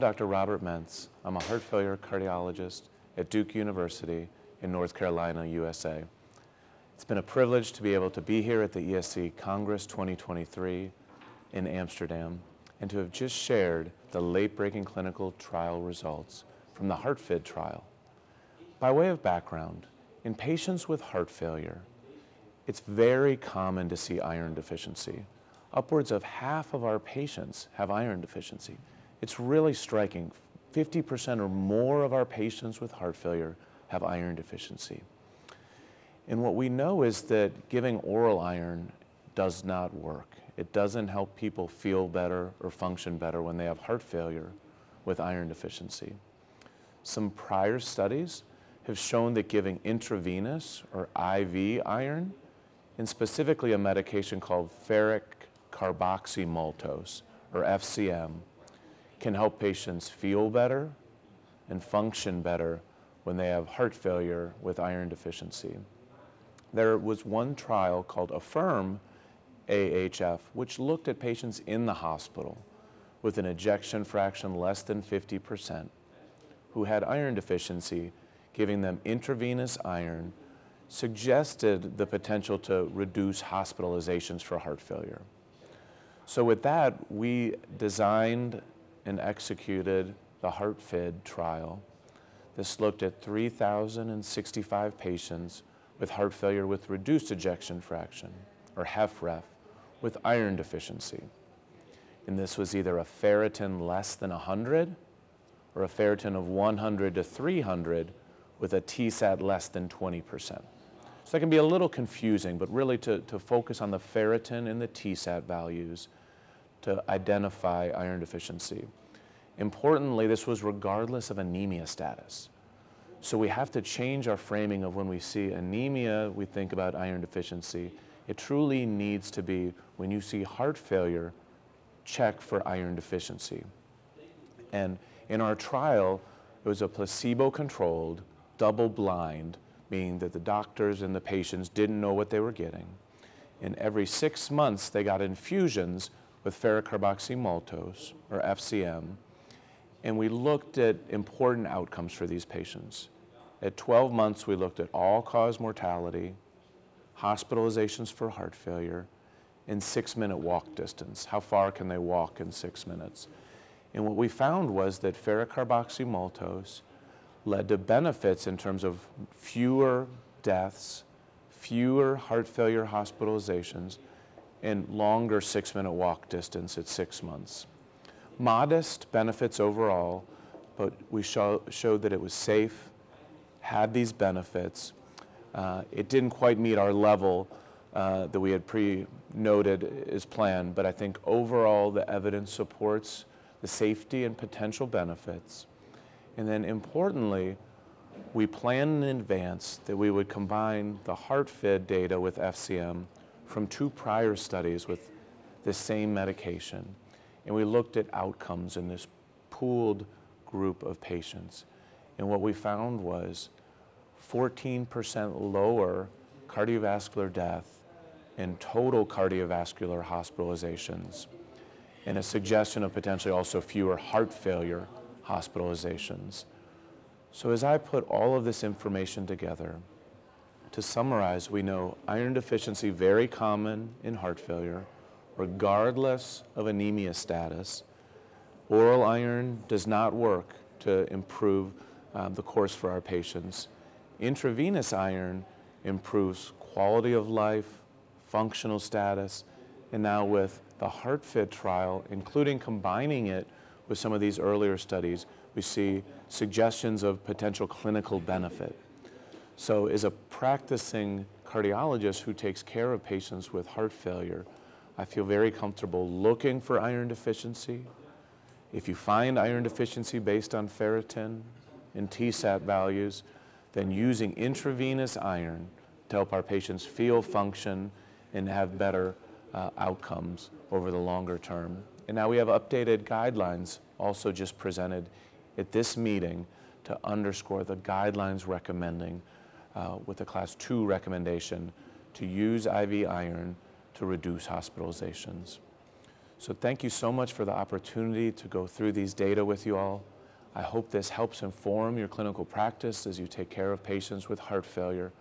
Dr. Robert Mentz. I'm a heart failure cardiologist at Duke University in North Carolina, USA. It's been a privilege to be able to be here at the ESC Congress 2023 in Amsterdam and to have just shared the late-breaking clinical trial results from the HeartFID trial. By way of background, in patients with heart failure, it's very common to see iron deficiency. Upwards of half of our patients have iron deficiency. It's really striking. 50% or more of our patients with heart failure have iron deficiency. And what we know is that giving oral iron does not work. It doesn't help people feel better or function better when they have heart failure with iron deficiency. Some prior studies have shown that giving intravenous or IV iron, and specifically a medication called ferric carboxymaltose, or FCM, can help patients feel better and function better when they have heart failure with iron deficiency. There was one trial called AFFIRM AHF, which looked at patients in the hospital with an ejection fraction less than 50% who had iron deficiency, giving them intravenous iron, suggested the potential to reduce hospitalizations for heart failure. So with that, we designed and executed the HeartFID trial. This looked at 3,065 patients with heart failure with reduced ejection fraction, or HFrEF, with iron deficiency. And this was either a ferritin less than 100 or a ferritin of 100 to 300 with a TSAT less than 20%. So that can be a little confusing, but really to, to focus on the ferritin and the TSAT values to identify iron deficiency. Importantly, this was regardless of anemia status. So we have to change our framing of when we see anemia, we think about iron deficiency. It truly needs to be when you see heart failure, check for iron deficiency. And in our trial, it was a placebo controlled, double blind, meaning that the doctors and the patients didn't know what they were getting. And every six months, they got infusions with ferric carboxymaltose, or FCM, and we looked at important outcomes for these patients. At 12 months, we looked at all-cause mortality, hospitalizations for heart failure, and six-minute walk distance. How far can they walk in six minutes? And what we found was that ferric carboxymaltose led to benefits in terms of fewer deaths, fewer heart failure hospitalizations, and longer six-minute walk distance at six months modest benefits overall, but we show, showed that it was safe, had these benefits. Uh, it didn't quite meet our level uh, that we had pre-noted as planned, but I think overall the evidence supports the safety and potential benefits. And then importantly, we planned in advance that we would combine the HeartFID data with FCM from two prior studies with the same medication and we looked at outcomes in this pooled group of patients. And what we found was 14% lower cardiovascular death and total cardiovascular hospitalizations, and a suggestion of potentially also fewer heart failure hospitalizations. So as I put all of this information together, to summarize, we know iron deficiency very common in heart failure, regardless of anemia status. Oral iron does not work to improve um, the course for our patients. Intravenous iron improves quality of life, functional status, and now with the HeartFID trial, including combining it with some of these earlier studies, we see suggestions of potential clinical benefit. So as a practicing cardiologist who takes care of patients with heart failure, I feel very comfortable looking for iron deficiency. If you find iron deficiency based on ferritin and TSAT values, then using intravenous iron to help our patients feel function and have better uh, outcomes over the longer term. And now we have updated guidelines also just presented at this meeting to underscore the guidelines recommending uh, with a class two recommendation to use IV iron to reduce hospitalizations. So thank you so much for the opportunity to go through these data with you all. I hope this helps inform your clinical practice as you take care of patients with heart failure,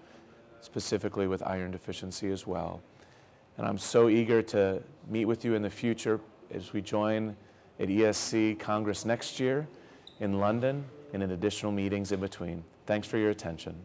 specifically with iron deficiency as well. And I'm so eager to meet with you in the future as we join at ESC Congress next year in London and in additional meetings in between. Thanks for your attention.